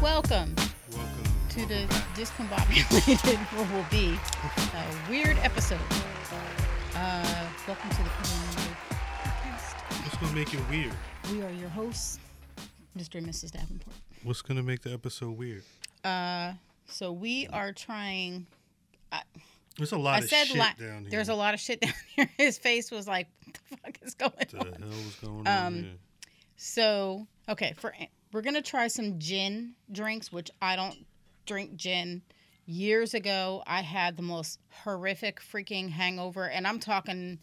Welcome Welcome. to the discombobulated, what will be a weird episode. Uh, welcome to the Preliminary Podcast. What's gonna make it weird? We are your hosts, Mr. and Mrs. Davenport. What's gonna make the episode weird? Uh, so we are trying. There's a lot I of said shit la- down here. there's a lot of shit down here. His face was like, "What the fuck is going What the on?" hell was going Um, on here? So okay, for we're gonna try some gin drinks, which I don't drink gin. Years ago, I had the most horrific freaking hangover, and I'm talking,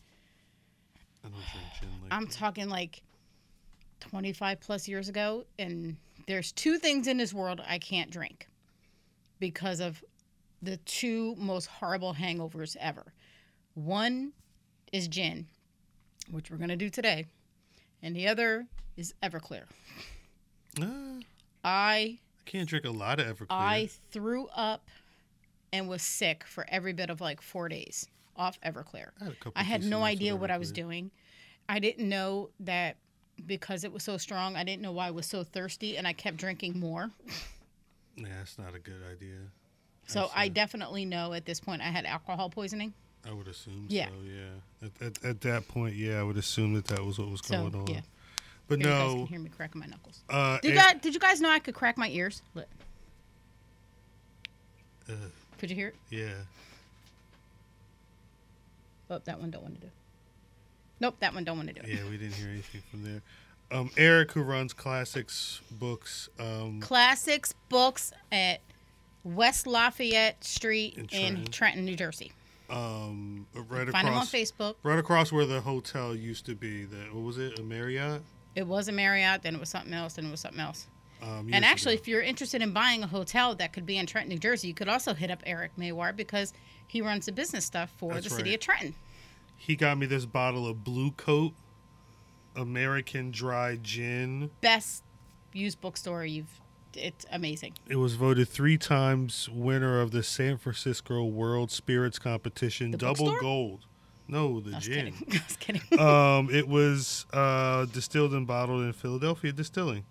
I don't drink gin like I'm that. talking like 25 plus years ago. And there's two things in this world I can't drink because of the two most horrible hangovers ever. One is gin, which we're gonna do today, and the other is Everclear. Ah, I I can't drink a lot of Everclear. I threw up and was sick for every bit of like four days off Everclear. I had, I had no idea what I was doing. I didn't know that because it was so strong, I didn't know why I was so thirsty and I kept drinking more. Yeah, that's not a good idea. So I definitely know at this point I had alcohol poisoning. I would assume Yeah. so. Yeah. At, at, at that point, yeah, I would assume that that was what was So going on. yeah, But Here you guys no. can hear me cracking my knuckles. Uh, Did you, guys, did you guys know I could crack my ears? Look, uh, Could you hear it? yeah. Oh, that one don't want to do. Nope, that one don't want to do it. Yeah, we didn't hear anything from there. Um, Eric, who runs Classics Books, um, Classics Books at West Lafayette Street In in Trenton. Trenton, New Jersey. um, right across. Find them on Facebook. right across where the hotel used to be. The what was it? A Marriott. It was a Marriott, then it was something else, then it was something else. Um, And actually, ago. if you're interested in buying a hotel that could be in Trenton, New Jersey, you could also hit up Eric Maywar because he runs the business stuff for That's the city of Trenton. he got me this bottle of Bluecoat American Dry Gin. Best used bookstore you've. It's amazing. It was voted three times winner of the San Francisco World Spirits Competition, The double bookstore? gold. No, the I was gin. kidding. I was kidding. um, it was uh, distilled and bottled in Philadelphia Distilling.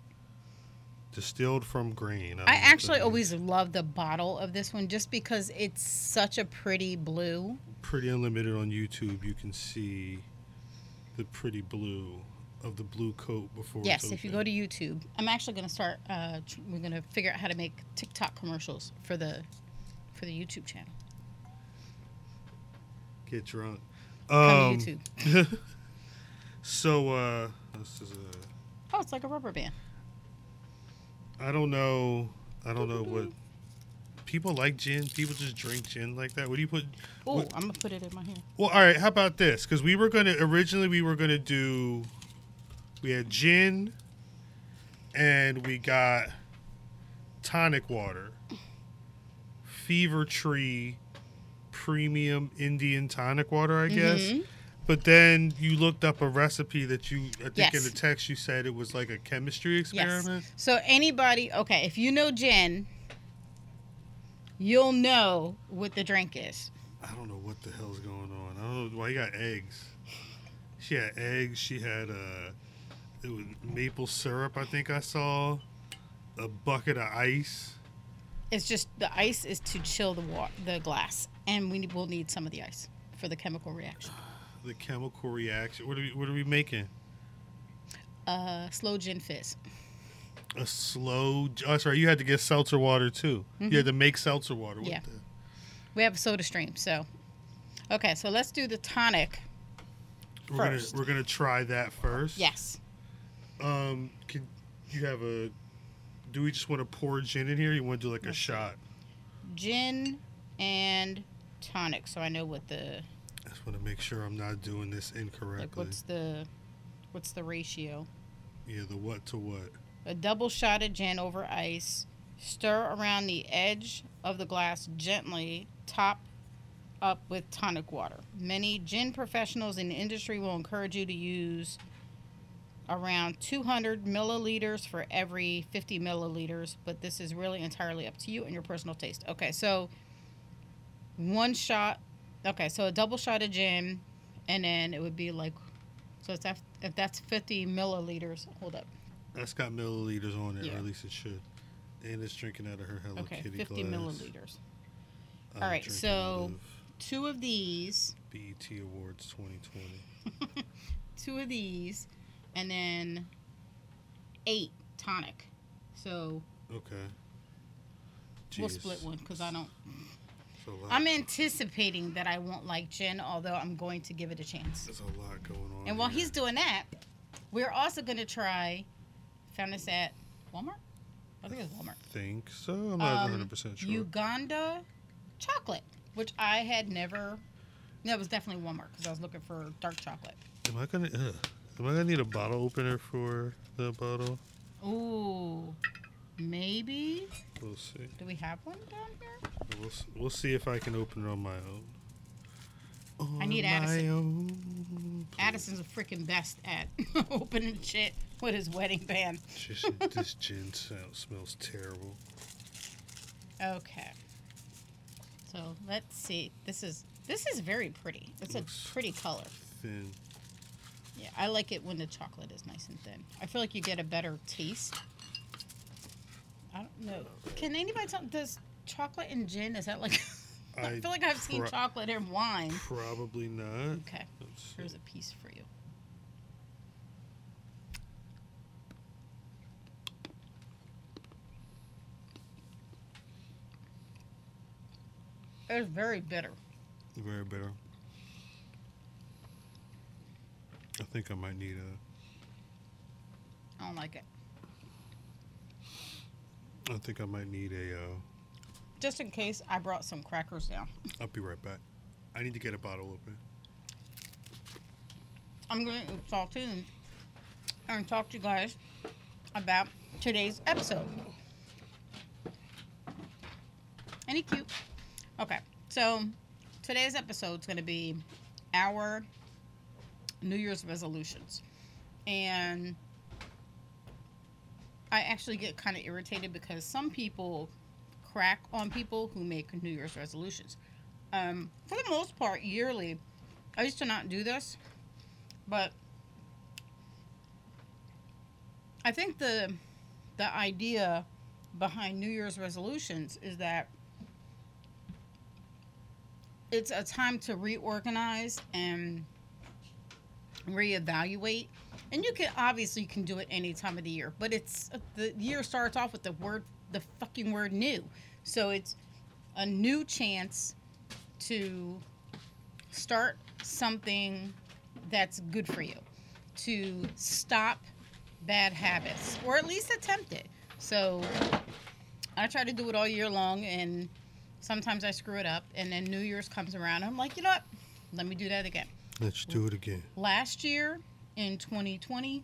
Distilled from grain. I what actually always love the bottle of this one just because it's such a pretty blue. Pretty Unlimited on YouTube. You can see the pretty blue of the blue coat before. Yes, if you go to YouTube, I'm actually going to start. Uh, tr- we're going to figure out how to make TikTok commercials for the for the YouTube channel. get drunk. Come Um, to YouTube. so uh, this is a. Oh, it's like a rubber band. I don't know. I don't know what people like gin. People just drink gin like that. What do you put? Oh, I'm gonna put it in my hair. Well, all right. How about this? Because we were gonna originally we were gonna do. We had gin, and we got tonic water, Fever Tree, premium Indian tonic water, I guess. Mhm. But then you looked up a recipe that you, I think in the text you said it was like a chemistry experiment. Yes. So anybody, okay, if you know gin, you'll know what the drink is. I don't know what the hell's going on. I don't know why you got eggs. She had eggs. She had uh, it was maple syrup. I think I saw a bucket of ice. It's just the ice is to chill the water, the glass, and we will need some of the ice for the chemical reaction. The chemical reaction. What are we? What are we making? Uh, sloe gin fizz. A slow. Oh, sorry. You had to get seltzer water too. You had to make seltzer water. Mm-hmm. Yeah. the- We have a soda stream, so okay. So let's do the tonic. We're First. gonna we're gonna try that first. Yes. Um. Can you have a? Do we just want to pour gin in here? You want to do like a shot? Gin and tonic, so I know what the I just want to make sure I'm not doing this incorrectly. like. What's the what's the ratio? Yeah, the what to what? A double shot of gin over ice. Stir around the edge of the glass gently. Top up with tonic water. Many gin professionals in the industry will encourage you to use around 200 milliliters for every 50 milliliters, but this is really entirely up to you and your personal taste. Okay, so one shot. Okay, so a double shot of gin, and then it would be like, so it's if, if that's 50 milliliters. Hold up. That's got milliliters on it, Yeah. or at least it should. And it's drinking out of her Hello Okay, Kitty 50 glass. milliliters. I'm All right, so- of Two of these, BET Awards 2020. two of these, and then eight tonic. So Okay. we'll split one because I don't. It's a lot. I'm anticipating that I won't like gin, although I'm going to give it a chance. There's a lot going on. And while here. he's doing that, we're also going to try. Found this at Walmart. I think it was Walmart. think so. I'm not Um, 100 percent sure. Uganda chocolate, which I had never. No, it was definitely Walmart because I was looking for dark chocolate. Am I gonna? Uh, am I gonna need a bottle opener for the bottle? Ooh, maybe. We'll see. Do we have one down here? We'll, we'll see if I can open it on my own. On I need my Addison. own. Addison's the freaking best at opening shit with his wedding band. Just, this gin sound, smells terrible. Okay. So let's see. This is this is very pretty. It's Looks- a pretty color. Thin. Yeah, I like it when the chocolate is nice and thin. I feel like you get a better taste. I don't know. Can anybody tell? Does chocolate and gin is that like? I, I feel like I've seen chocolate and wine. Probably not. Okay, here's a piece for you. It's very bitter. Very bitter. I think I might need a. I don't like it. I think I might need a. Uh, Just in case, I brought some crackers down. I'll be right back. I need to get a bottle open. I'm going to talk to you and talk to you guys about today's episode. Any cute? Okay, so today's episode is going to be our New Year's resolutions. And I actually get kind of irritated because some people crack on people who make New Year's resolutions. Um, for the most part, yearly, I used to not do this, but I think the the idea behind New Year's resolutions is that it's a time to reorganize and reevaluate. And you can obviously you can do it any time of the year, but it's the year starts off with the word the fucking word new. So it's a new chance to start something that's good for you, to stop bad habits, or at least attempt it. So I try to do it all year long, and sometimes I screw it up. And then New Year's comes around, I'm like, you know what? Let me do that again. Let's do it again. Last year in 2020,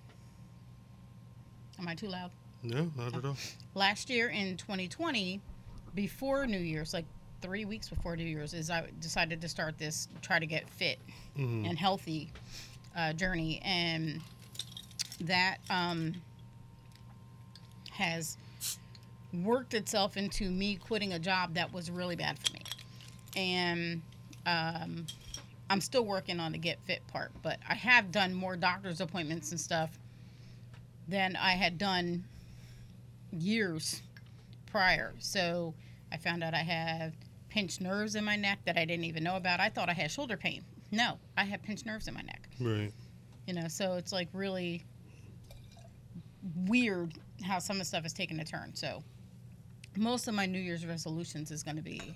am I too loud? No, not at all. last year in 2020 before new year's like three weeks before new year's is i decided to start this try to get fit Mhm. and healthy uh, journey and that um, has worked itself into me quitting a job that was really bad for me and um, i'm still working on the get fit part but i have done more doctor's appointments and stuff than i had done years prior. So I found out I had pinched nerves in my neck that I didn't even know about. I thought I had shoulder pain. No, I had pinched nerves in my neck. Right. You know, so it's like really weird how some of the stuff is taking a turn. So most of my New Year's resolutions is going to be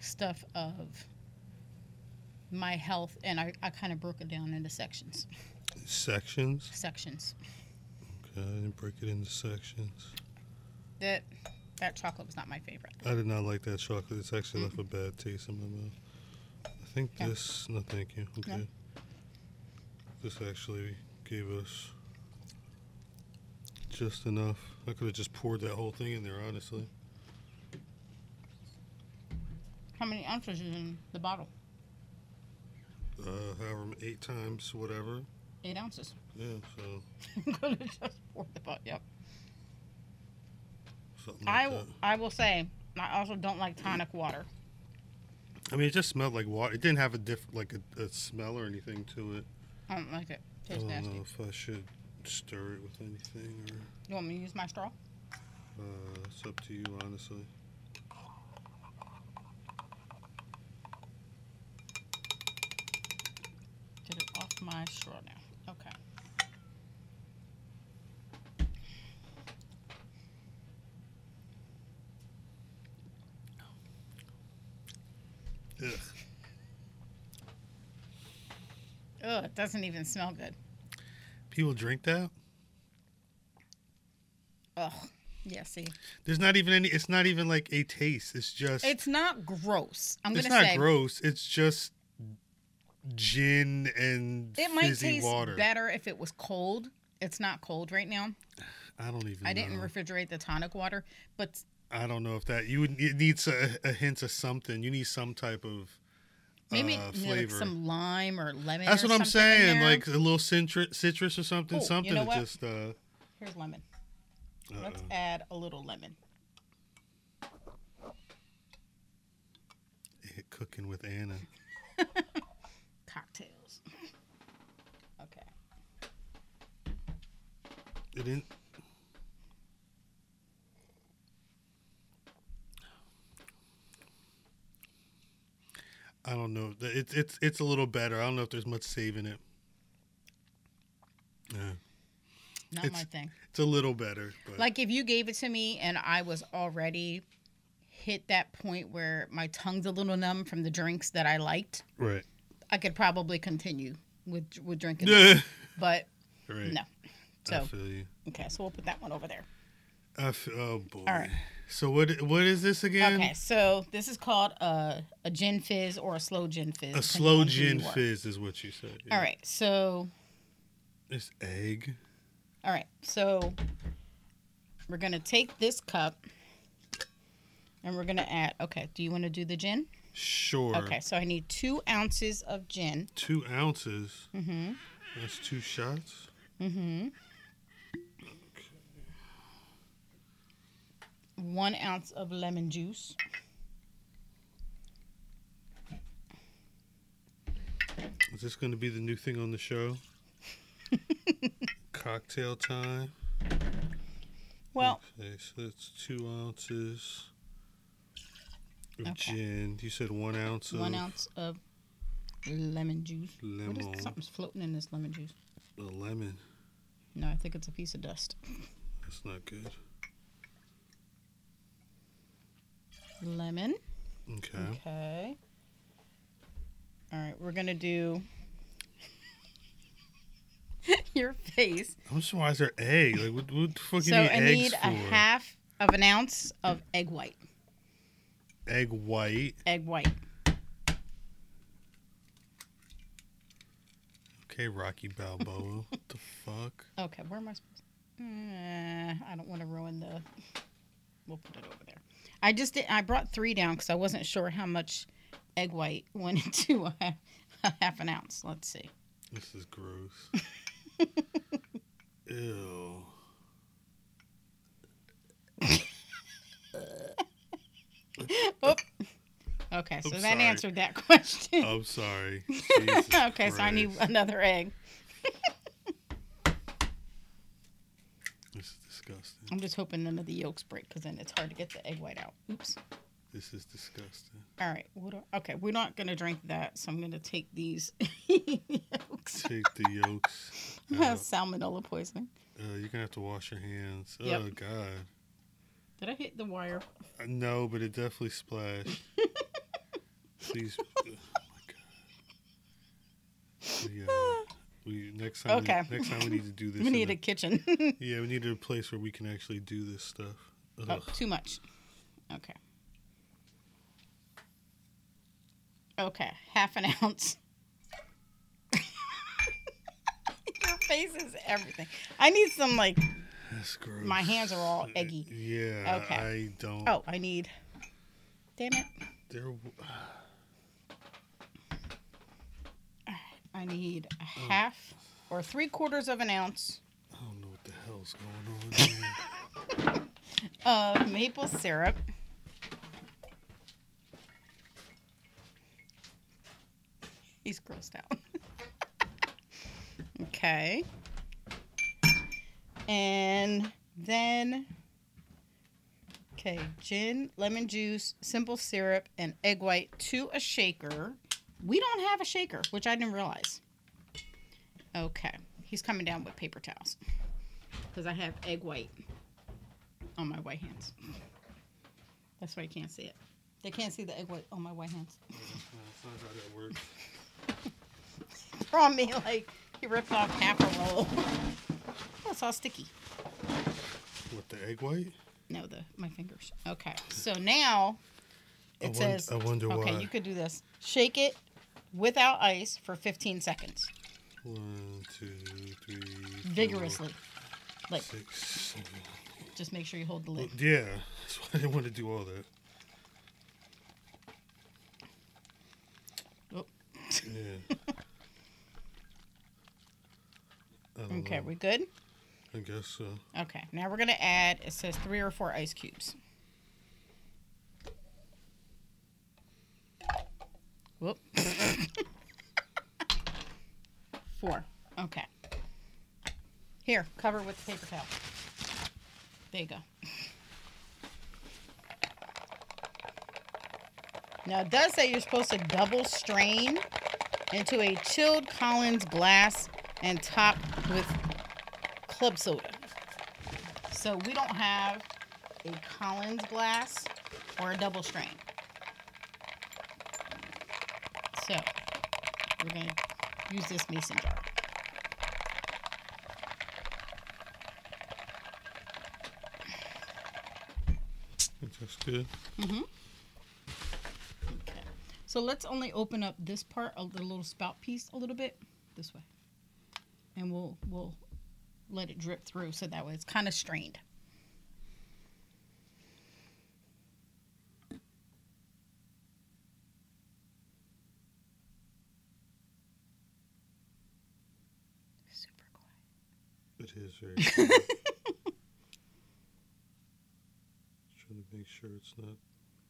stuff of my health, and I, I kind of broke it down into sections. Sections. Sections. Okay, I didn't break it into sections. That that chocolate was not my favorite. I did not like that chocolate. It's actually left a bad taste in my mouth. I think Yeah. this. No, thank you. Okay. This actually gave us just enough. I could have just poured that whole thing in there, honestly. How many ounces is in the bottle? Uh, however, eight times, whatever. Eight ounces. Yeah, so I'm gonna just pour the bottle. Yep. something like I that. I will say I also don't like tonic water. I mean, it just smelled like water. It didn't have a diff like a, a smell or anything to it. I don't like it. I Tastes don't nasty. know if I should stir it with anything or. You want me to use my straw? Uh, it's up to you, honestly. Get it off my straw now. Okay. Ugh. Ugh, it doesn't even smell good. People drink that? Ugh. Yeah, see. There's not even any. It's not even like a taste. It's just. It's not gross. I'm it's gonna say It's not gross. It's just gin and it might fizzy taste water. better if it was cold. It's not cold right now. I don't even. I didn't know. refrigerate the tonic water, but I don't know if that you would. It needs a, a hint of something. You need some type of. Maybe uh, you know, like some lime or lemon. That's or what I'm saying. Like a little citrus, citrus or something. Oh, you something know just. Uh, here's lemon. Let's uh-uh. add a little lemon. cooking with Anna. Cocktails. okay. It didn't. I don't know. It's it's it's a little better. I don't know if there's much saving it. Yeah, Not It's- my thing. it's a little better, but Like if you gave it to me and I was already hit that point where my tongue's a little numb from the drinks that I liked, right, I could probably continue with with drinking. right. But no. I So feel you. okay, so we'll put that one over there. F- oh boy. All right. So what what is this again? Okay, so this is called a a gin fizz or a sloe gin fizz. A slow on who you gin fizz is what you said. yeah. All right, so this egg. all right, so we're gonna take this cup and we're gonna add. Okay, do you want to do the gin? Sure. Okay, so I need two ounces of gin. Two ounces. Mm-hmm. That's two shots. Mm-hmm. One ounce of lemon juice. Is this going to be the new thing on the show? Cocktail time. Well, Okay, so that's two ounces of Okay. gin. You said one ounce of one ounce of lemon juice. What lemon. is, something's floating in this lemon juice. A lemon. No, I think it's a piece of dust. That's not good. Lemon. Okay. Okay. All right, we're gonna do your face. I'm surprised they're egg. Like, what, what the fuck So you need I need for? a half of an ounce of egg white. Egg white. Egg white. Okay, Rocky Balboa. what the fuck? Okay, where am I supposed? To? Uh, I don't want to ruin the. We'll put it over there. I just did, I brought three down because I wasn't sure how much egg white went into a half, a half an ounce. Let's see. This is gross. Ew. Oh. Okay, so I'm that sorry. answered that question. I'm sorry. Okay, so I need another egg. This is disgusting. I'm just hoping none of the yolks break because then it's hard to get the egg white out. Oops. This is disgusting. All right. What do- okay, we're not gonna drink that, so I'm gonna take these yolks. Take the yolks. out. Salmonella poisoning. Uh, you're gonna have to wash your hands. Yep. Oh God. Did I hit the wire? Uh, No, but it definitely splashed. Please. Oh my God. We, uh, we next time. Okay. We, next time we need to do this. We need a- a kitchen. Yeah, we need a place where we can actually do this stuff. oh, too much. Okay. Okay, half an ounce. Your face is everything. I need some like. That's gross. My hands are all eggy. Yeah. Okay. I don't. Oh, I need. Damn it! There. I need a oh. half or three quarters of an ounce I don't know what the hell's going on here. of maple syrup. He's grossed out. okay. And then Okay, gin, lemon juice, simple syrup, and egg white to a shaker. We don't have a shaker, which I didn't realize. Okay, he's coming down with paper towels because I have egg white on my white hands. That's why you can't see it. They can't see the egg white on my white hands. That's not how that works. From me, like he ripped off half a roll. oh, it's all sticky. What the egg white? No, the my fingers. Okay, so now I it won- says. I wonder okay, why. you could do this. Shake it without ice for 15 seconds, One, two, three, four, vigorously. Like, six, seven. just make sure you hold the lid. yeah, that's why I didn't want to do all that. Oh. Yeah. Okay, know. we good? I guess so. Okay, now we're gonna add. It says three or four ice cubes. Whoop. four. Okay. Here, cover with the paper towel. There you go. Now it does say you're supposed to double strain into a chilled Collins glass and top with club soda. So we don't have a Collins glass or a double strain. So we're gonna use this mason jar. That's good. Mhm. Okay. So let's only open up this part of the little spout piece a little bit this way. And we'll we'll let it drip through so that way it's kind of strained. Super quiet. It is very quiet. Trying to make sure it's not.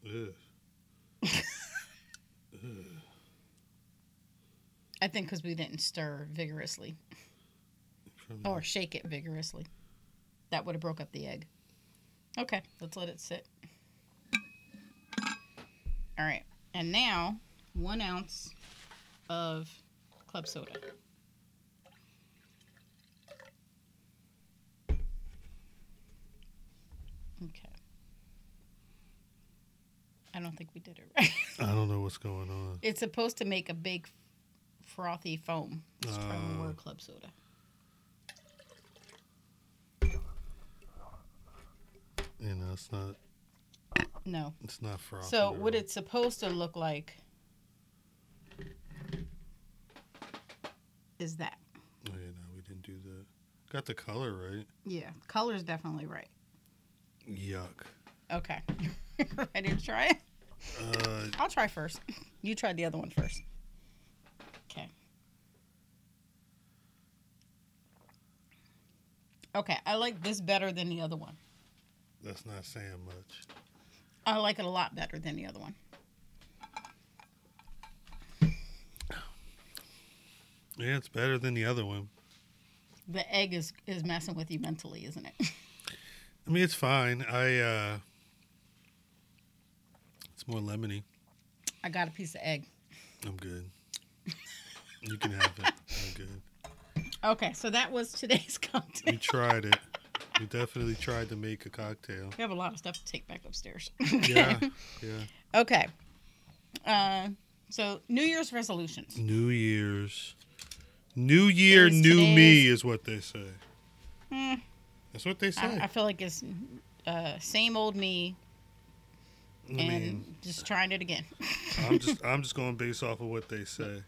Ugh. Ugh. I think because we didn't stir vigorously or shake it vigorously. That would have broke up the egg. Okay, let's let it sit. All right, and now one ounce of club soda. Okay. I don't think we did it right. I don't know what's going on. It's supposed to make a big frothy foam. Let's try one Oh. more club soda. You know, it's not. No. It's not frothy. So what it's supposed to look like is that. Oh yeah, no, we didn't do that. Got the color right. Yeah, color's definitely right. Yuck. Okay. Ready to try it? Uh, I'll try first. You tried the other one first. Okay. Okay, I like this better than the other one. that's not saying much. I like it a lot better than the other one. Yeah, it's better than the other one. The egg is is messing with you mentally, isn't it? I mean, it's fine. I. uh more lemony. I got a piece of egg. I'm good. You can have it. I'm good. Okay, so that was today's cocktail. We tried it. We definitely tried to make a cocktail. We have a lot of stuff to take back upstairs. Yeah, yeah. Okay. Uh, so New Year's resolutions. New Year's. New Year, Is new me is what they say. Hmm. That's what they say. I, I feel like it's uh, same old me I and mean, just trying it again. I'm just I'm just going based off of what they say.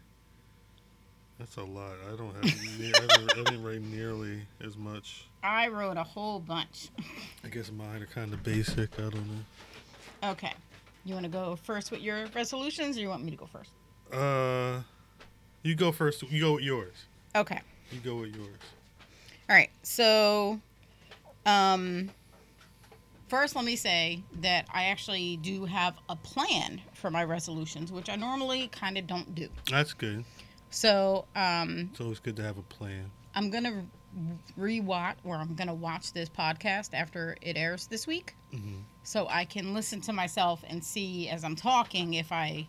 That's a lot. I don't have. ne- I, haven't, I didn't write nearly as much. I wrote a whole bunch. I guess mine are kind of basic. I don't know. Okay. You want to go first with your resolutions, or you want me to go first? Uh, you go first. You go with yours. Okay. You go with yours. All right. So, um, first, let me say that I actually do have a plan for my resolutions, which I normally kind of don't do. That's good. So, um, It's always good to have a plan. I'm gonna rewatch or I'm gonna watch this podcast after it airs this week, hmm so I can listen to myself and see as I'm talking if I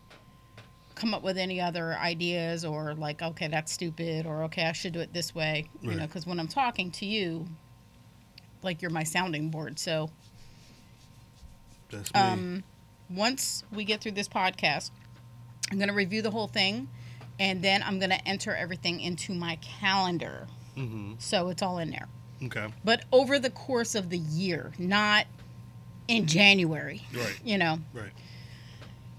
come up with any other ideas or like, okay, that's stupid, or okay, I should do it this way. You know, because when I'm talking to you, like you're my sounding board. So That's me. um, once we get through this podcast, I'm going to review the whole thing and then I'm going to enter everything into my calendar. hmm So it's all in there. Okay. But over the course of the year, not in January, Right. you know. Right.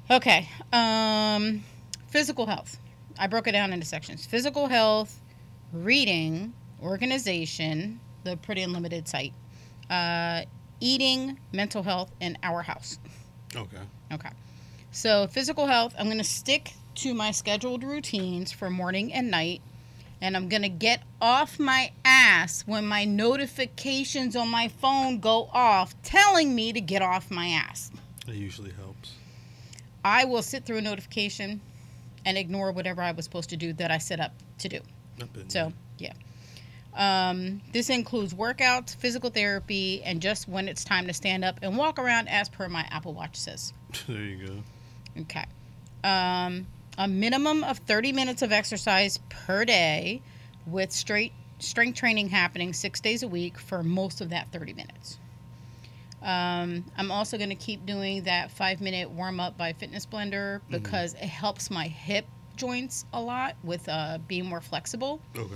Okay. Um, physical health. I broke it down into sections physical health, reading, organization, the Pretty Unlimited site, uh, eating, mental health, and our house. Okay. Okay. So, physical health, I'm going to stick to my scheduled routines for morning and night. And I'm going to get off my ass when my notifications on my phone go off telling me to get off my ass. It usually helps. I will sit through a notification and ignore whatever I was supposed to do that I set up to do. So, yeah. Um, this includes workouts, physical therapy, and just when it's time to stand up and walk around as per my Apple Watch says. there you go. Okay. Um, a minimum of 30 minutes of exercise per day with straight strength training happening six days a week for most of that 30 minutes. Um, I'm also going to keep doing that five minute warm up by Fitness Blender because it helps my hip joints a lot with uh, being more flexible. Okay.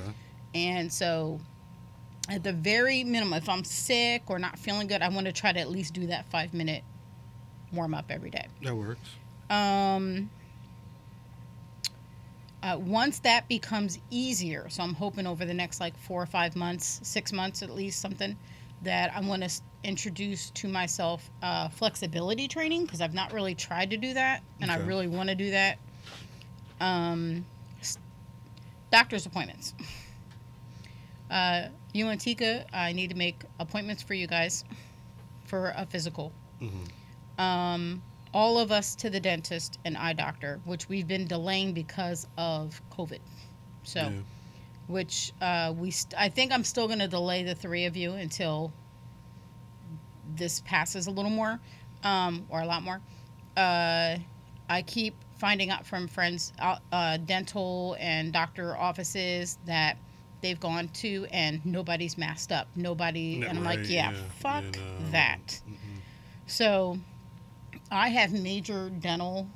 And so, at the very minimum, if I'm sick or not feeling good, I want to try to at least do that five minute warm up every day. That works. Um, uh, once that becomes easier, so I'm hoping over the next like four or five months, six months at least, something that I'm going to introduce to myself uh, flexibility training because I've not really tried to do that, and I really want to do that. Um, s- doctor's appointments. Uh, you and Tika, I need to make appointments for you guys for a physical hmm um, all of us to the dentist and eye doctor, which we've been delaying because of COVID. So, Yeah. which uh, we, st- I think I'm still going to delay the three of you until this passes a little more, um, or a lot more. Uh, I keep finding out from friends, uh, uh, dental and doctor offices that they've gone to and nobody's masked up. Nobody, and I'm like, yeah, yeah, fuck you know, that. mhm. So, I have major dental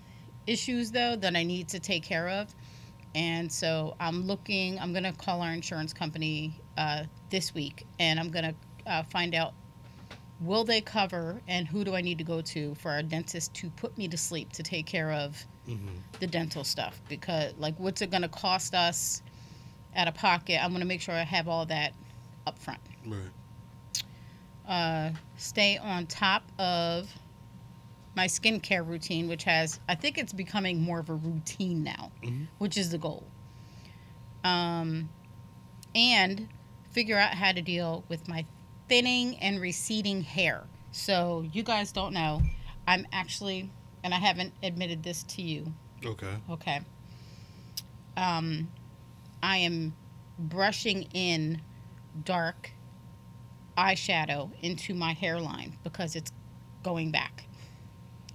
issues though that I need to take care of, and so I'm looking. I'm gonna call our insurance company uh, this week, and I'm gonna uh, find out will they cover and who do I need to go to for our dentist to put me to sleep to take care of Mhm. the dental stuff because like what's it gonna cost us out of pocket? I'm gonna make sure I have all that up front Right. uh, stay on top of my skincare routine, which has, I think it's becoming more of a routine now, Mhm. which is the goal. Um, and figure out how to deal with my thinning and receding hair. So, you guys don't know, I'm actually, and I haven't admitted this to you, Okay. Okay. Um, I am brushing in dark eyeshadow into my hairline because it's going back.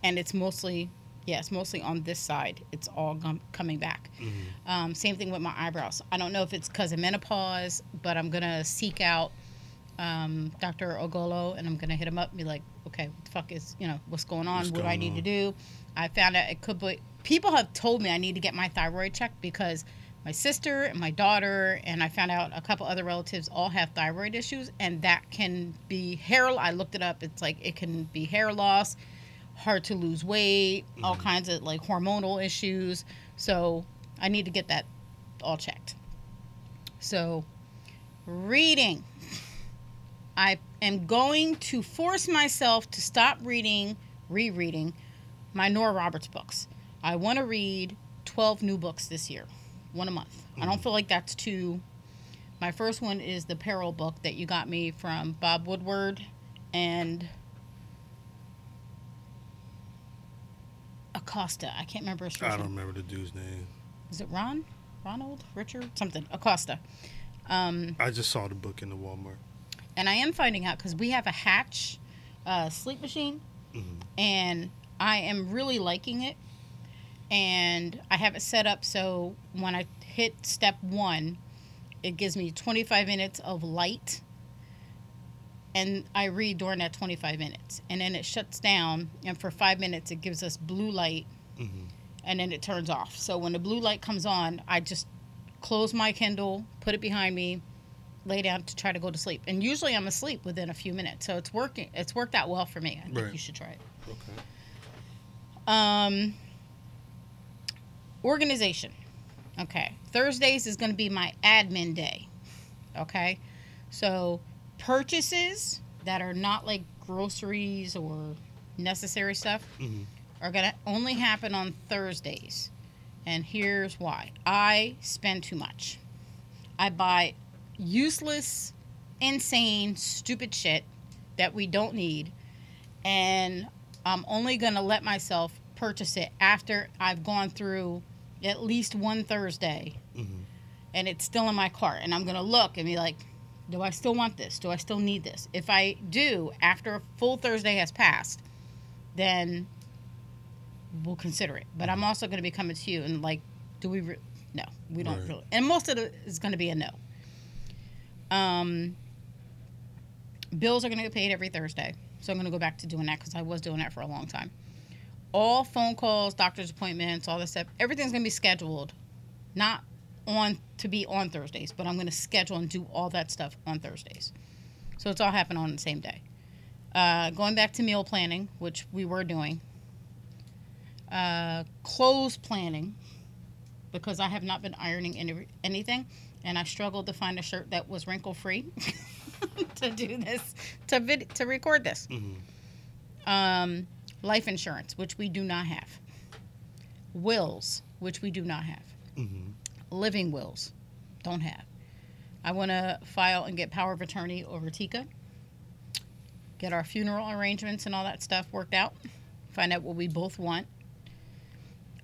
And it's mostly, yes, mostly on this side. It's all gum- coming back. hmm Um, same thing with my eyebrows. I don't know if it's because of menopause, but I'm going to seek out um, Dr. Ogolo and I'm going to hit him up and be like, okay, what the fuck is, you know, what's going on? What's what do I going need to do? I found out it could be, people have told me I need to get my thyroid checked because my sister and my daughter, and I found out a couple other relatives all have thyroid issues, and that can be hair. I looked it up. It's like it can be hair loss, hard to lose weight, all Mhm. kinds of like hormonal issues. So I need to get that all checked. So, reading. I am going to force myself to stop reading, rereading my Nora Roberts books. I want to read 12 new books this year, one a month. I don't Mhm. feel like that's too. My first one is the Peril book that you got me from Bob Woodward and Acosta. I can't remember his first I don't remember the dude's name. is it Ron? Ronald? Richard? Something. Acosta. Um, I just saw the book in the Walmart. and I am finding out because we have a Hatch uh, sleep machine, Mhm. and I am really liking it. And I have it set up so when I hit step one, it gives me 25 minutes of light, and I read during that 25 minutes, and then it shuts down, and for five minutes it gives us blue light, Mhm. and then it turns off. So when the blue light comes on, I just close my Kindle, put it behind me, lay down to try to go to sleep. And usually I'm asleep within a few minutes. So it's working. It's worked out well for me. I think Right. you should try it. Okay. Um, organization. Okay. Thursdays is going to be my admin day. Okay. So purchases that are not like groceries or necessary stuff Mhm. are going to only happen on Thursdays. And here's why I spend too much. I buy useless, insane, stupid shit that we don't need. And I'm only going to let myself purchase it after I've gone through at least one Thursday Mhm. and it's still in my cart. And I'm to look and be like, do I still want this? Do I still need this? If I do, after a full Thursday has passed, then we'll consider it. But I'm also going to be coming to you and like, do we? Re- no, we don't. Right. Really. And most of it is going to be a no. Um, bills are going to get paid every Thursday, so I'm going to go back to doing that because I was doing that for a long time. All phone calls, doctor's appointments, all this stuff, everything's going to be scheduled, not on to be on Thursdays, but I'm going to schedule and do all that stuff on Thursdays. So it's all happening on the same day. Uh, going back to meal planning, which we were doing. Uh, clothes planning, because I have not been ironing any, anything, and I struggled to find a shirt that was wrinkle free to do this, to vid- to record this. Mhm. Um, life insurance, which we do not have. Wills, which we do not have Mhm. living wills don't have i want to file and get power of attorney over tika get our funeral arrangements and all that stuff worked out find out what we both want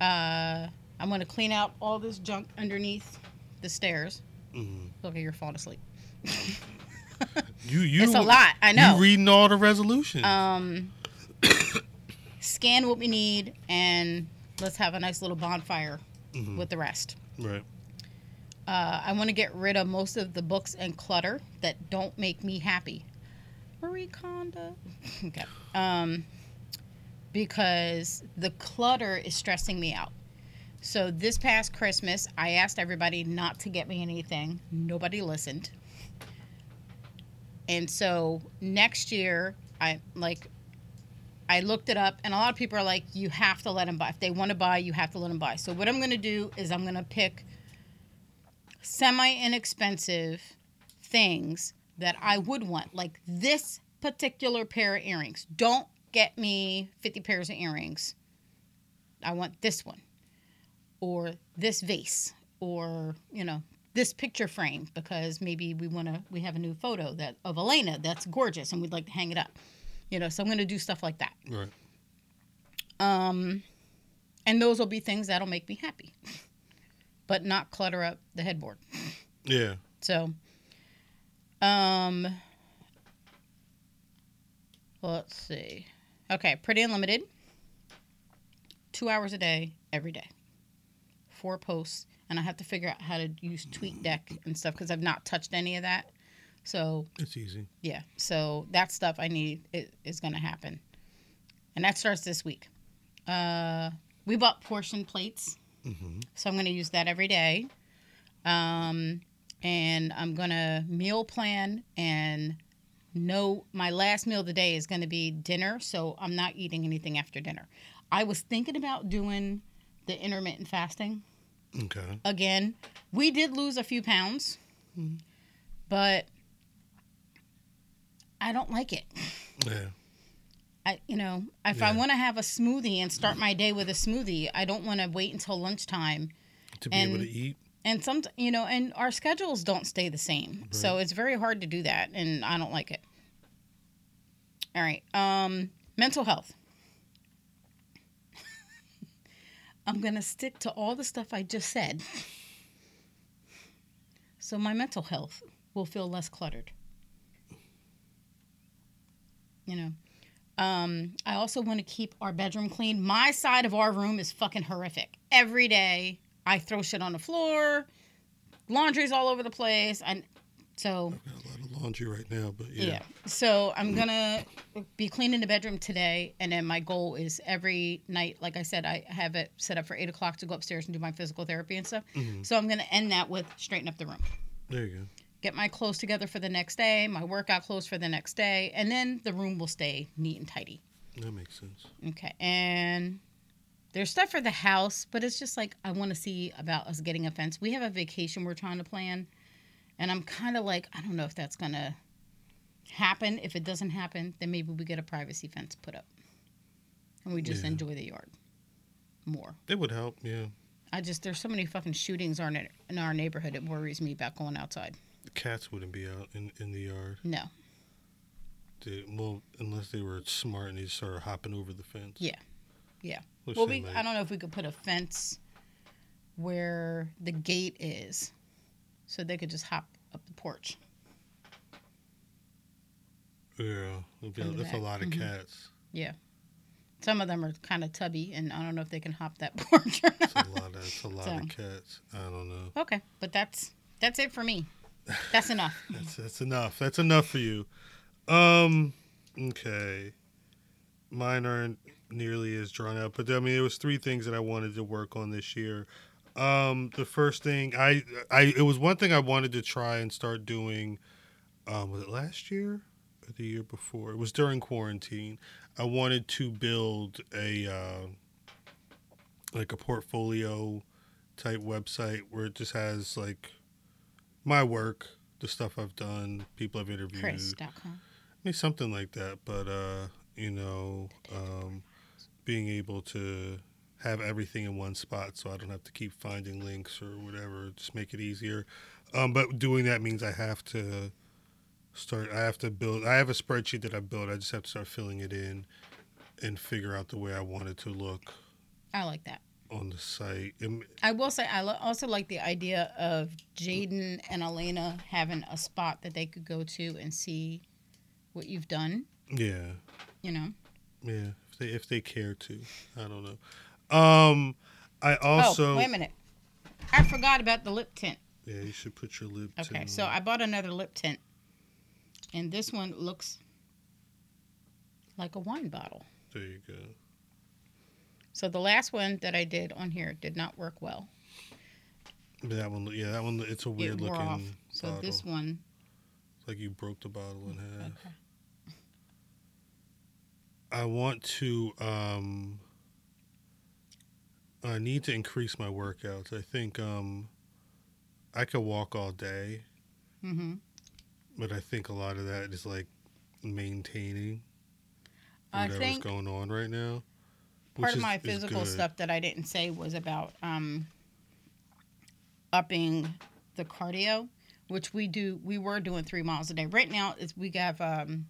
uh, i'm going to clean out all this junk underneath the stairs Mhm. look at you're falling asleep You you it's a lot i know You reading all the resolutions. um, scan what we need and let's have a nice little bonfire Mhm. with the rest right. Uh, I want to get rid of most of the books and clutter that don't make me happy. Marie Kondo. okay. Um, because the clutter is stressing me out. So this past Christmas, I asked everybody not to get me anything. Nobody listened. And so next year, I like I looked it up, and a lot of people are like, you have to let them buy. If they want to buy, you have to let them buy. So, what I'm going to do is I'm going to pick semi inexpensive things that I would want, like this particular pair of earrings. Don't get me 50 pairs of earrings. I want this one, or this vase, or, you know, this picture frame because maybe we want to we have a new photo that of Elena that's gorgeous and we'd like to hang it up. You know, so I'm going to do stuff like that. Right. Um, and those will be things that'll make me happy, but not clutter up the headboard. Yeah. So, um, let's see. Okay, Pretty Unlimited. Two hours a day, every day. Four posts, and I have to figure out how to use TweetDeck and stuff because I've not touched any of that. So It's easy. yeah, so that stuff I need is, is going to happen, and that starts this week. Uh, we bought portion plates, hmm so I'm going to use that every day. Um, and I'm going to meal plan and know my last meal of the day is going to be dinner, so I'm not eating anything after dinner. I was thinking about doing the intermittent fasting Okay. again. We did lose a few pounds, Mhm. but I don't like it. Yeah. I, you know, if I want to have a smoothie and start my day with a smoothie, I don't want to wait until lunchtime. To be able to eat. And some, you know, and our schedules don't stay the same, so it's very hard to do that, and I don't like it. All right, um, mental health. I'm gonna stick to all the stuff I just said. so my mental health will feel less cluttered. You know, um, I also want to keep our bedroom clean. My side of our room is fucking horrific. Every day I throw shit on the floor, laundry's all over the place. And so I've got a lot of laundry right now, but yeah. yeah. So I'm gonna be cleaning the bedroom today, and then my goal is every night, like I said, I have it set up for eight o'clock to go upstairs and do my physical therapy and stuff. Mhm. So I'm gonna end that with straighten up the room, There you go. Get my clothes together for the next day, my workout clothes for the next day, and then the room will stay neat and tidy. That makes sense. Okay, and there's stuff for the house, but it's just like I want to see about us getting a fence. We have a vacation we're trying to plan, and I'm kind of like I don't know if that's gonna happen. If it doesn't happen, then maybe we get a privacy fence put up, and we just Yeah. enjoy the yard more. It would help, yeah. I just there's so many fucking shootings on it in our neighborhood. It worries me about going outside. The cats wouldn't be out in, in the yard. No, They, well, unless they were smart and they started hopping over the fence. Yeah. Yeah. Which well, we. I don't know if we could put a fence where the gate is, so they could just hop up the porch. Yeah, From the a lot of Mhm. cats. Yeah. Some of them are kind of tubby, and I don't know if they can hop that porch or It's a lot of it's a lot So. of cats. I don't know. Okay, but that's that's it for me. That's enough. That's that's enough. That's enough for you. Um, okay. Mine aren't nearly as drawn out, but I mean, there was three things that I wanted to work on this year. Um, the first thing I I it was one thing I wanted to try and start doing. Um, was it last year or the year before? It was during quarantine. I wanted to build a uh, like a portfolio type website where it just has like my work, the stuff I've done, people I've interviewed, Chris.com. I mean, something like that. But uh, you know, um, being able to have everything in one spot, so I don't have to keep finding links or whatever. Just make it easier. Um, but doing that means I have to start. I have to build. I have a spreadsheet that I built. I just have to start filling it in and figure out the way I want it to look I like that. On the site. It- I will say I lo- also like the idea of Jaden and Elena having a spot that they could go to and see what you've done. yeah. You know. Yeah, if they if they care to, I don't know. Um, I also oh, wait a minute. I forgot about the lip tint. yeah, you should put your lip. Okay, tint so on. I bought another lip tint, and this one looks like a wine bottle. there you go. So the last one that I did on here did not work well. That one, yeah, that one. It's a weird it wore looking off. So bottle. this one, It's like you broke the bottle in half. okay. I want to. um I need to increase my workouts. I think um I could walk all day, hmm but I think a lot of that is like maintaining I whatever's think going on right now. Part which of my is physical stuff that I didn't say was about um, upping the cardio, which we do. We were doing three miles a day. Right now, it's we have um,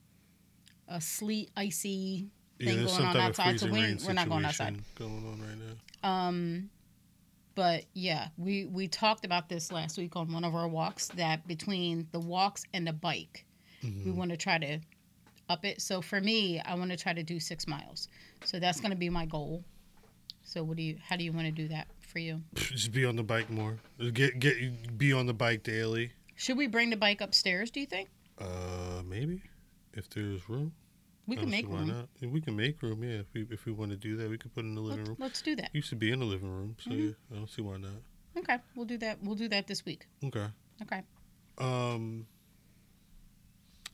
a sleet, icy thing there's going on outside, so we, we're not going outside. Going on right now. Um, but yeah, we we talked about this last week on one of our walks. That between the walks and the bike, we Mhm. want to try to up it. So for me, I want to try to do six miles. So that's going to be my goal. So what do you? How do you want to do that for you? Just be on the bike more. Get get be on the bike daily. Should we bring the bike upstairs? Do you think Uh, maybe if there's room. we can make why room? not. We can make room. Yeah, if we if we want to do that, we could put in the living Let's, room. let's do that. Used to be in the living room, so Mhm. yeah, I don't see why not. Okay, we'll do that. We'll do that this week. Okay. Okay. Um,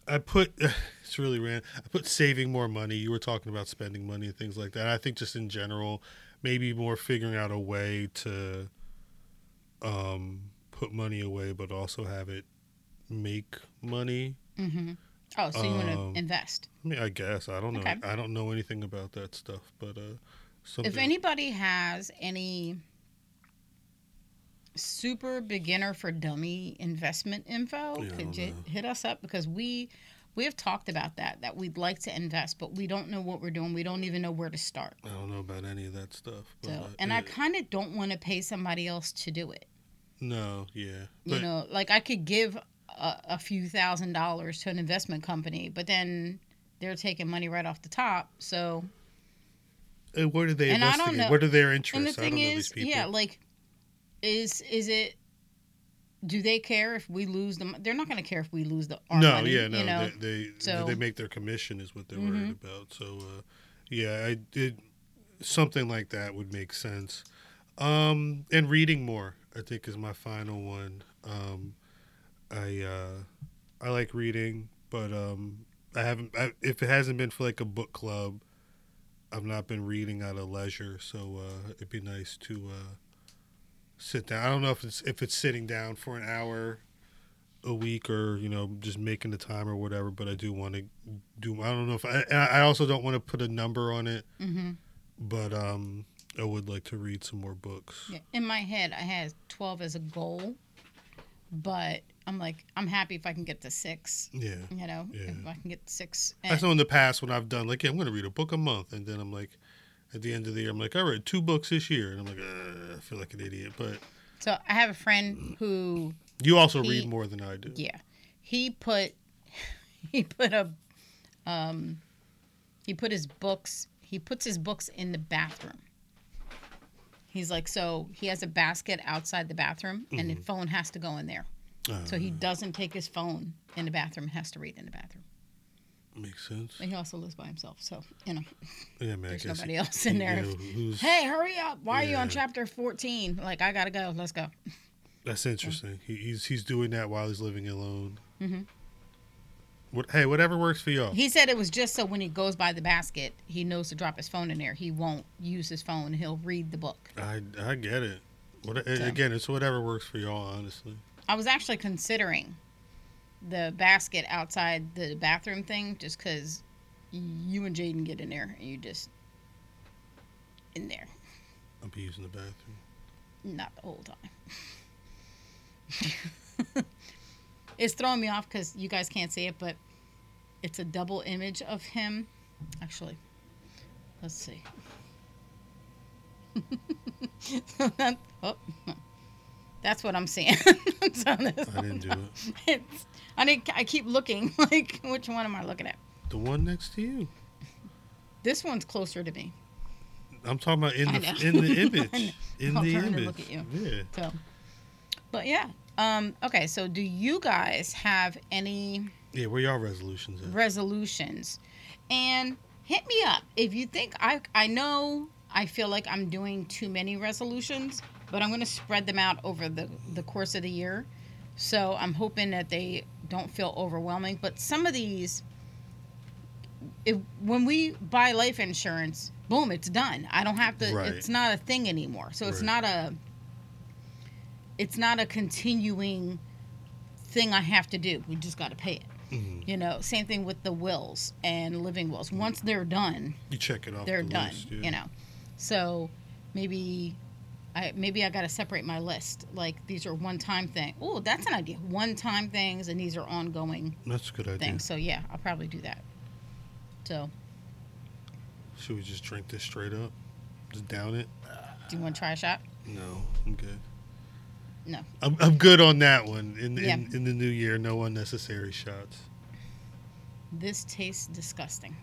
I put it's really random. I put saving more money. You were talking about spending money and things like that. I think just in general, maybe more figuring out a way to um put money away, but also have it make money. Mm-hmm. Oh, so you want Um, to invest? I mean, I guess I don't know. Okay. I don't know anything about that stuff, but uh, something. If anybody has any super beginner for dummy investment info, Yeah, could you hit us up because we we have talked about that that we'd like to invest, but we don't know what we're doing. We don't even know where to start. I don't know about any of that stuff. But, So, uh, and I kind of don't want to pay somebody else to do it. No, yeah. you know, like I could give a, a few thousand dollars to an investment company, but then they're taking money right off the top. So, uh, what are they And I don't know- What are their interests? and the? I thing is, yeah, like, is is it? Do they care if we lose them? They're not going to care if we lose the our no, money, yeah, no. You know, they they, So- they make their commission is what they're Mhm. worried about. So, uh, yeah, I did something like that would make sense. Um, and reading more, I think, is my final one. Um, I uh, I like reading, but um, I haven't. I, if it hasn't been for like a book club, I've not been reading out of leisure. So uh, it'd be nice to uh, sit down. I don't know if it's if it's sitting down for an hour a week or you know just making the time or whatever. But I do want to do. I don't know if I. I also don't want to put a number on it, Mm-hmm. but um, I would like to read some more books. yeah. in my head, I had twelve as a goal, but I'm like, I'm happy if I can get to six. Yeah. You know, Yeah. if I can get six. I know in the past when I've done like, yeah, I'm going to read a book a month, and then I'm like, at the end of the year, I'm like, I read two books this year, and I'm like, uh, I feel like an idiot. But So I have a friend who you also He- read more than I do. Yeah, he put he put a um he put his books he puts his books in the bathroom. He's like so he has a basket outside the bathroom and the phone has to go in there. Uh, So he doesn't take his phone in the bathroom, has to read in the bathroom. Makes sense. But he also lives by himself, so you know, Yeah, man. There's nobody else in there. know, Hey, hurry up! Why are you on chapter fourteen? Like I gotta go. Let's go. That's interesting. He, he's he's doing that while he's living alone. Mhm. What? Hey, whatever works for y'all. He said it was just so when he goes by the basket, he knows to drop his phone in there. He won't use his phone. He'll read the book. I I get it. What So- again? It's whatever works for y'all. Honestly. I was actually considering the basket outside the bathroom thing just because you and Jaden get in there and you just in there, I'll be using the bathroom. not the whole time. it's throwing me off because you guys can't see it, but it's a double image of him. Actually, let's see. oh, that's what I'm seeing. So this I didn't do it. it's, I need, I keep looking like which one am I looking at? The one next to you. This one's closer to me. I'm talking about in the in the image. In I'll the turn and image. look at you. Yeah. So, but yeah. Um, okay, so do you guys have any Yeah. Where y'all resolutions at? resolutions? And hit me up if you think I I know I feel like I'm doing too many resolutions, but I'm going to spread them out over the the course of the year. So I'm hoping that they don't feel overwhelming. But some of these, if, when we buy life insurance, boom, it's done. I don't have to. Right. It's not a thing anymore. So it's not a. It's not a continuing thing I have to do. We just got to pay it. Mhm. You know, same thing with the wills and living wills. Once they're done, You check it off. they're the done. list, yeah. You know, so maybe I maybe I got to separate my list. Like these are one time thing. Oh, that's an idea. One time things, and these are ongoing That's a good idea. things. So yeah, I'll probably do that. So Should we just drink this straight up? Just down it? do you want to try a shot? No, I'm good. No. I'm, I'm good on that one. In, Yeah. in in the new year, no unnecessary shots. This tastes disgusting.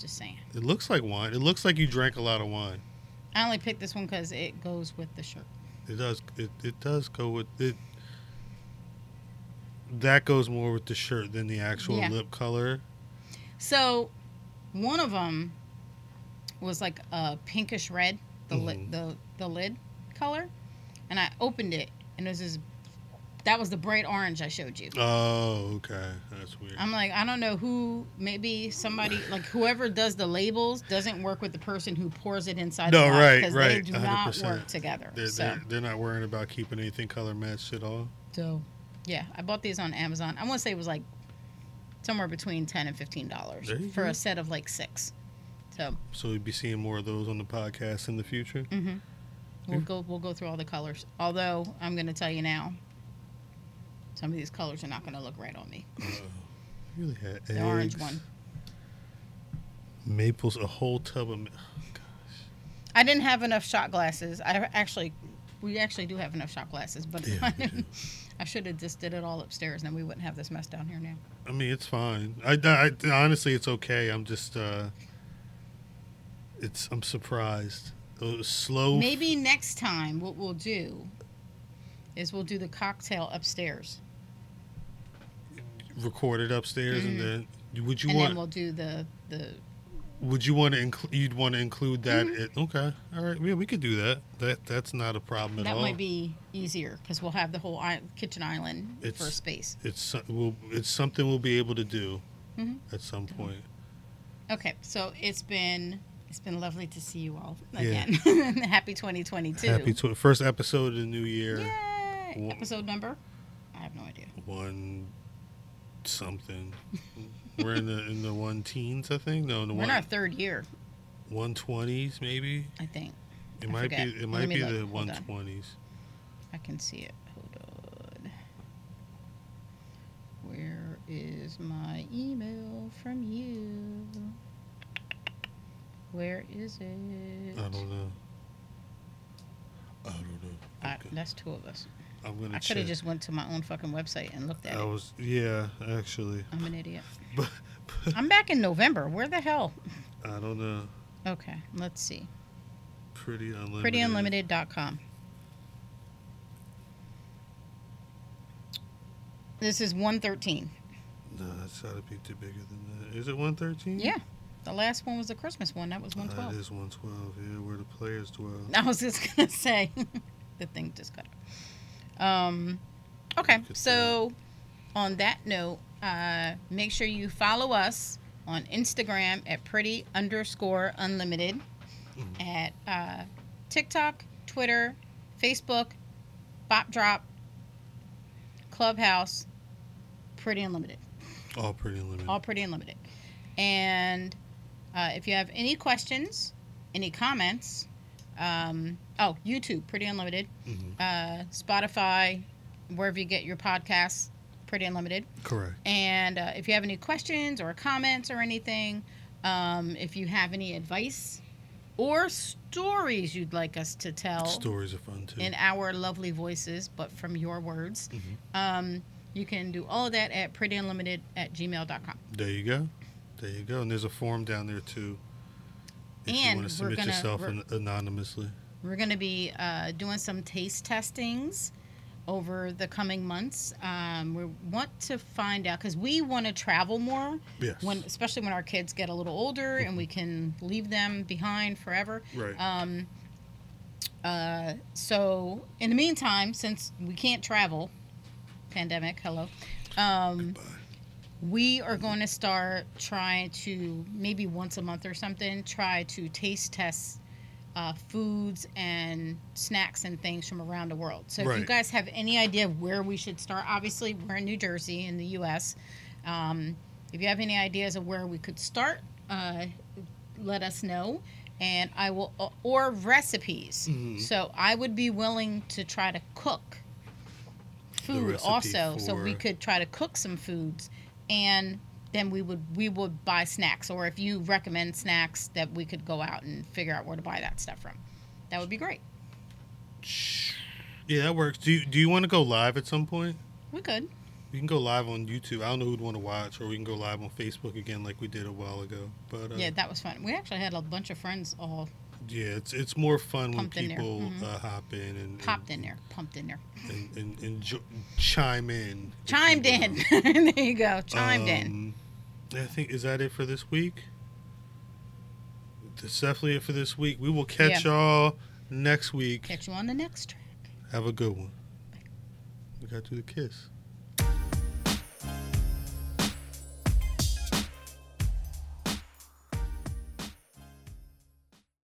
Just saying. It looks like wine. It looks like you drank a lot of wine. I only picked this one because it goes with the shirt. It does. It, it does go with it. That goes more with the shirt than the actual Yeah. lip color. So, one of them was like a pinkish red, the Mhm. lid, the the lid color, and I opened it, and it was this. That was the bright orange I showed you. Oh, okay. That's weird. I'm like, I don't know who. Maybe somebody like whoever does the labels doesn't work with the person who pours it inside. No, the right, because They right, do not 100%. work together. they're, so, they're, they're not worrying about keeping anything color matched at all. so, yeah, I bought these on Amazon. I want to say it was like somewhere between ten and fifteen dollars for go. a set of like six. So. So we'd be seeing more of those on the podcast in the future. Mm-hmm. We'll Yeah. go. We'll go through all the colors. Although I'm going to tell you now, some of these colors are not going to look right on me. Uh-oh. Really had The orange one. Maples, a whole tub of. ma- I didn't have enough shot glasses. I actually we actually do have enough shot glasses, but Yeah, do. I should have just did it all upstairs, and then we wouldn't have this mess down here now. I mean, it's fine. I, I honestly, it's okay. I'm just, uh, it's. I'm surprised. Slow. Maybe next time, what we'll do is we'll do the cocktail upstairs, recorded upstairs, and then would you Mm-hmm. and want? then we'll do the the. would you want to include? You'd want to include that? Mm-hmm. It, okay, all right. Yeah, we could do that. That that's not a problem at That all. That might be easier because we'll have the whole i- kitchen island for It's- space. It's we'll, it's something we'll be able to do Mhm. at some point. Okay, so it's been it's been lovely to see you all Yeah. again. Happy 2022. Happy tw- first episode of the new year. Yay! Wha- Episode number? I have no idea. One something. We're in the in the one teens, I think. No, in the We're one in our third year, one twenties, maybe. I think. It I might forget. be. It might be look. the one on. I can see it. Hold on. Where is my email from you? Where is it? I don't know. I don't know. I- that's two of us. I'm gonna I could have just went to my own fucking website and looked at I it. was yeah, actually, I'm an idiot. but, but I'm back in November. Where the hell? I don't know. Okay, let's see. Pretty unlimited. prettyunlimited.com. This is 113. No, that's gotta be too bigger than that. Is it one thirteen? Yeah. The last one was the Christmas one. That was That 112. Uh, is one twelve. Yeah, where the players dwell. I was just going to say. the thing just cut out. Um, okay, so on that note, uh, make sure you follow us on Instagram at pretty underscore unlimited, Mhm. at uh, TikTok, Twitter, Facebook, Bop Drop, Clubhouse, Pretty Unlimited. All pretty unlimited. All Pretty Unlimited. And uh, if you have any questions, any comments, um, oh, YouTube, Pretty Unlimited, Mhm. uh, Spotify, wherever you get your podcasts, Pretty Unlimited. Correct. And uh, if you have any questions or comments or anything, um, if you have any advice or stories you'd like us to tell Stories are fun too. in our lovely voices, but from your words, Mhm. um, you can do all of that at prettyunlimited at gmail.com. There you go. There you go. And there's a form down there too. If you And want to submit gonna- yourself an- anonymously. We're going to be uh, doing some taste testings over the coming months. Um, we want to find out because we want to travel more, Yes. when especially when our kids get a little older and we can leave them behind forever. right. Um, uh, so in the meantime, since we can't travel, pandemic, hello, um, we are going to start trying to maybe once a month or something try to taste test uh, foods and snacks and things from around the world. So if you guys have any idea of where we should start, obviously we're in New Jersey in the U.S. Um, if you have any ideas of where we could start, uh, let us know. And I will, or recipes. Mhm. So I would be willing to try to cook food also, so we could try to cook some foods, and then we would we would buy snacks. Or if you recommend snacks, that we could go out and figure out where to buy that stuff from. That would be great. Yeah, that works. Do you, do you want to go live at some point? We could. We can go live on YouTube. I don't know who'd want to watch, or we can go live on Facebook again, like we did a while ago. But uh, Yeah, that was fun. We actually had a bunch of friends all yeah, it's it's more fun when Pumped in people Mhm. uh, hop in and popped in there, pumped in there, and, and, and jo- chime in. chimed in. there you go, chimed in. Um, I think is that it for this week. That's definitely it for this week. We will catch y'all next week. Catch you on the next track. Have a good one. We got to do the kiss.